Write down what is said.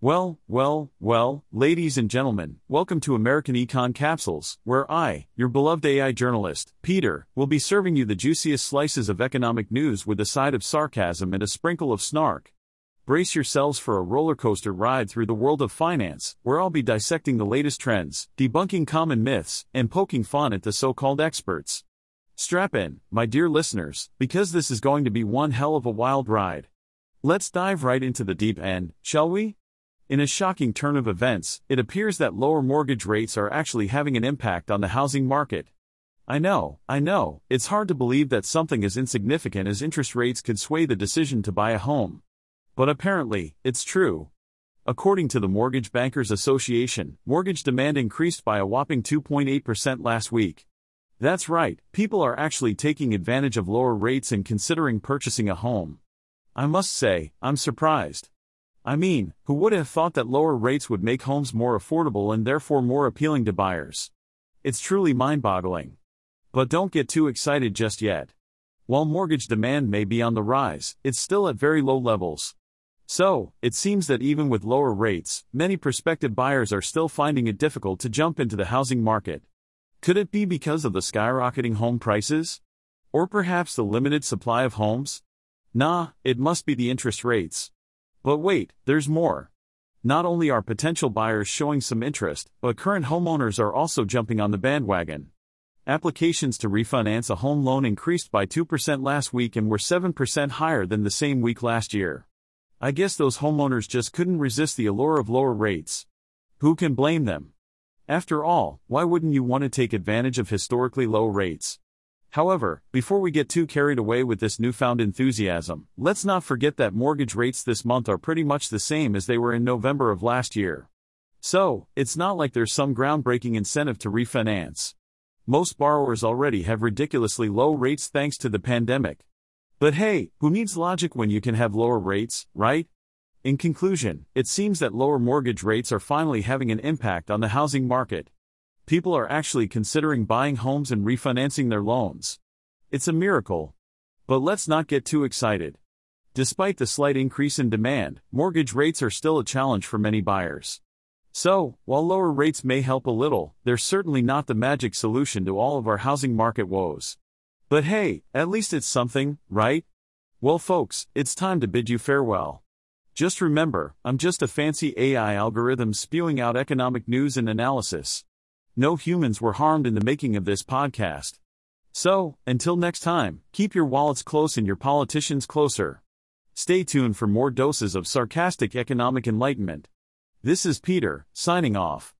Well, well, well, ladies and gentlemen, welcome to American Econ Capsules, where I, your beloved AI journalist, Peter, will be serving you the juiciest slices of economic news with a side of sarcasm and a sprinkle of snark. Brace yourselves for a roller coaster ride through the world of finance, where I'll be dissecting the latest trends, debunking common myths, and poking fun at the so called experts. Strap in, my dear listeners, because this is going to be one hell of a wild ride. Let's dive right into the deep end, shall we? In a shocking turn of events, it appears that lower mortgage rates are actually having an impact on the housing market. I know, I know, it's hard to believe that something as insignificant as interest rates could sway the decision to buy a home. But apparently, it's true. According to the Mortgage Bankers Association, mortgage demand increased by a whopping 2.8% last week. That's right, people are actually taking advantage of lower rates and considering purchasing a home. I must say, I'm surprised. I mean, who would have thought that lower rates would make homes more affordable and therefore more appealing to buyers? It's truly mind boggling. But don't get too excited just yet. While mortgage demand may be on the rise, it's still at very low levels. So, it seems that even with lower rates, many prospective buyers are still finding it difficult to jump into the housing market. Could it be because of the skyrocketing home prices? Or perhaps the limited supply of homes? Nah, it must be the interest rates. But wait, there's more. Not only are potential buyers showing some interest, but current homeowners are also jumping on the bandwagon. Applications to refinance a home loan increased by 2% last week and were 7% higher than the same week last year. I guess those homeowners just couldn't resist the allure of lower rates. Who can blame them? After all, why wouldn't you want to take advantage of historically low rates? However, before we get too carried away with this newfound enthusiasm, let's not forget that mortgage rates this month are pretty much the same as they were in November of last year. So, it's not like there's some groundbreaking incentive to refinance. Most borrowers already have ridiculously low rates thanks to the pandemic. But hey, who needs logic when you can have lower rates, right? In conclusion, it seems that lower mortgage rates are finally having an impact on the housing market people are actually considering buying homes and refinancing their loans. It's a miracle. But let's not get too excited. Despite the slight increase in demand, mortgage rates are still a challenge for many buyers. So, while lower rates may help a little, they're certainly not the magic solution to all of our housing market woes. But hey, at least it's something, right? Well, folks, it's time to bid you farewell. Just remember, I'm just a fancy AI algorithm spewing out economic news and analysis. No humans were harmed in the making of this podcast. So, until next time, keep your wallets close and your politicians closer. Stay tuned for more doses of sarcastic economic enlightenment. This is Peter, signing off.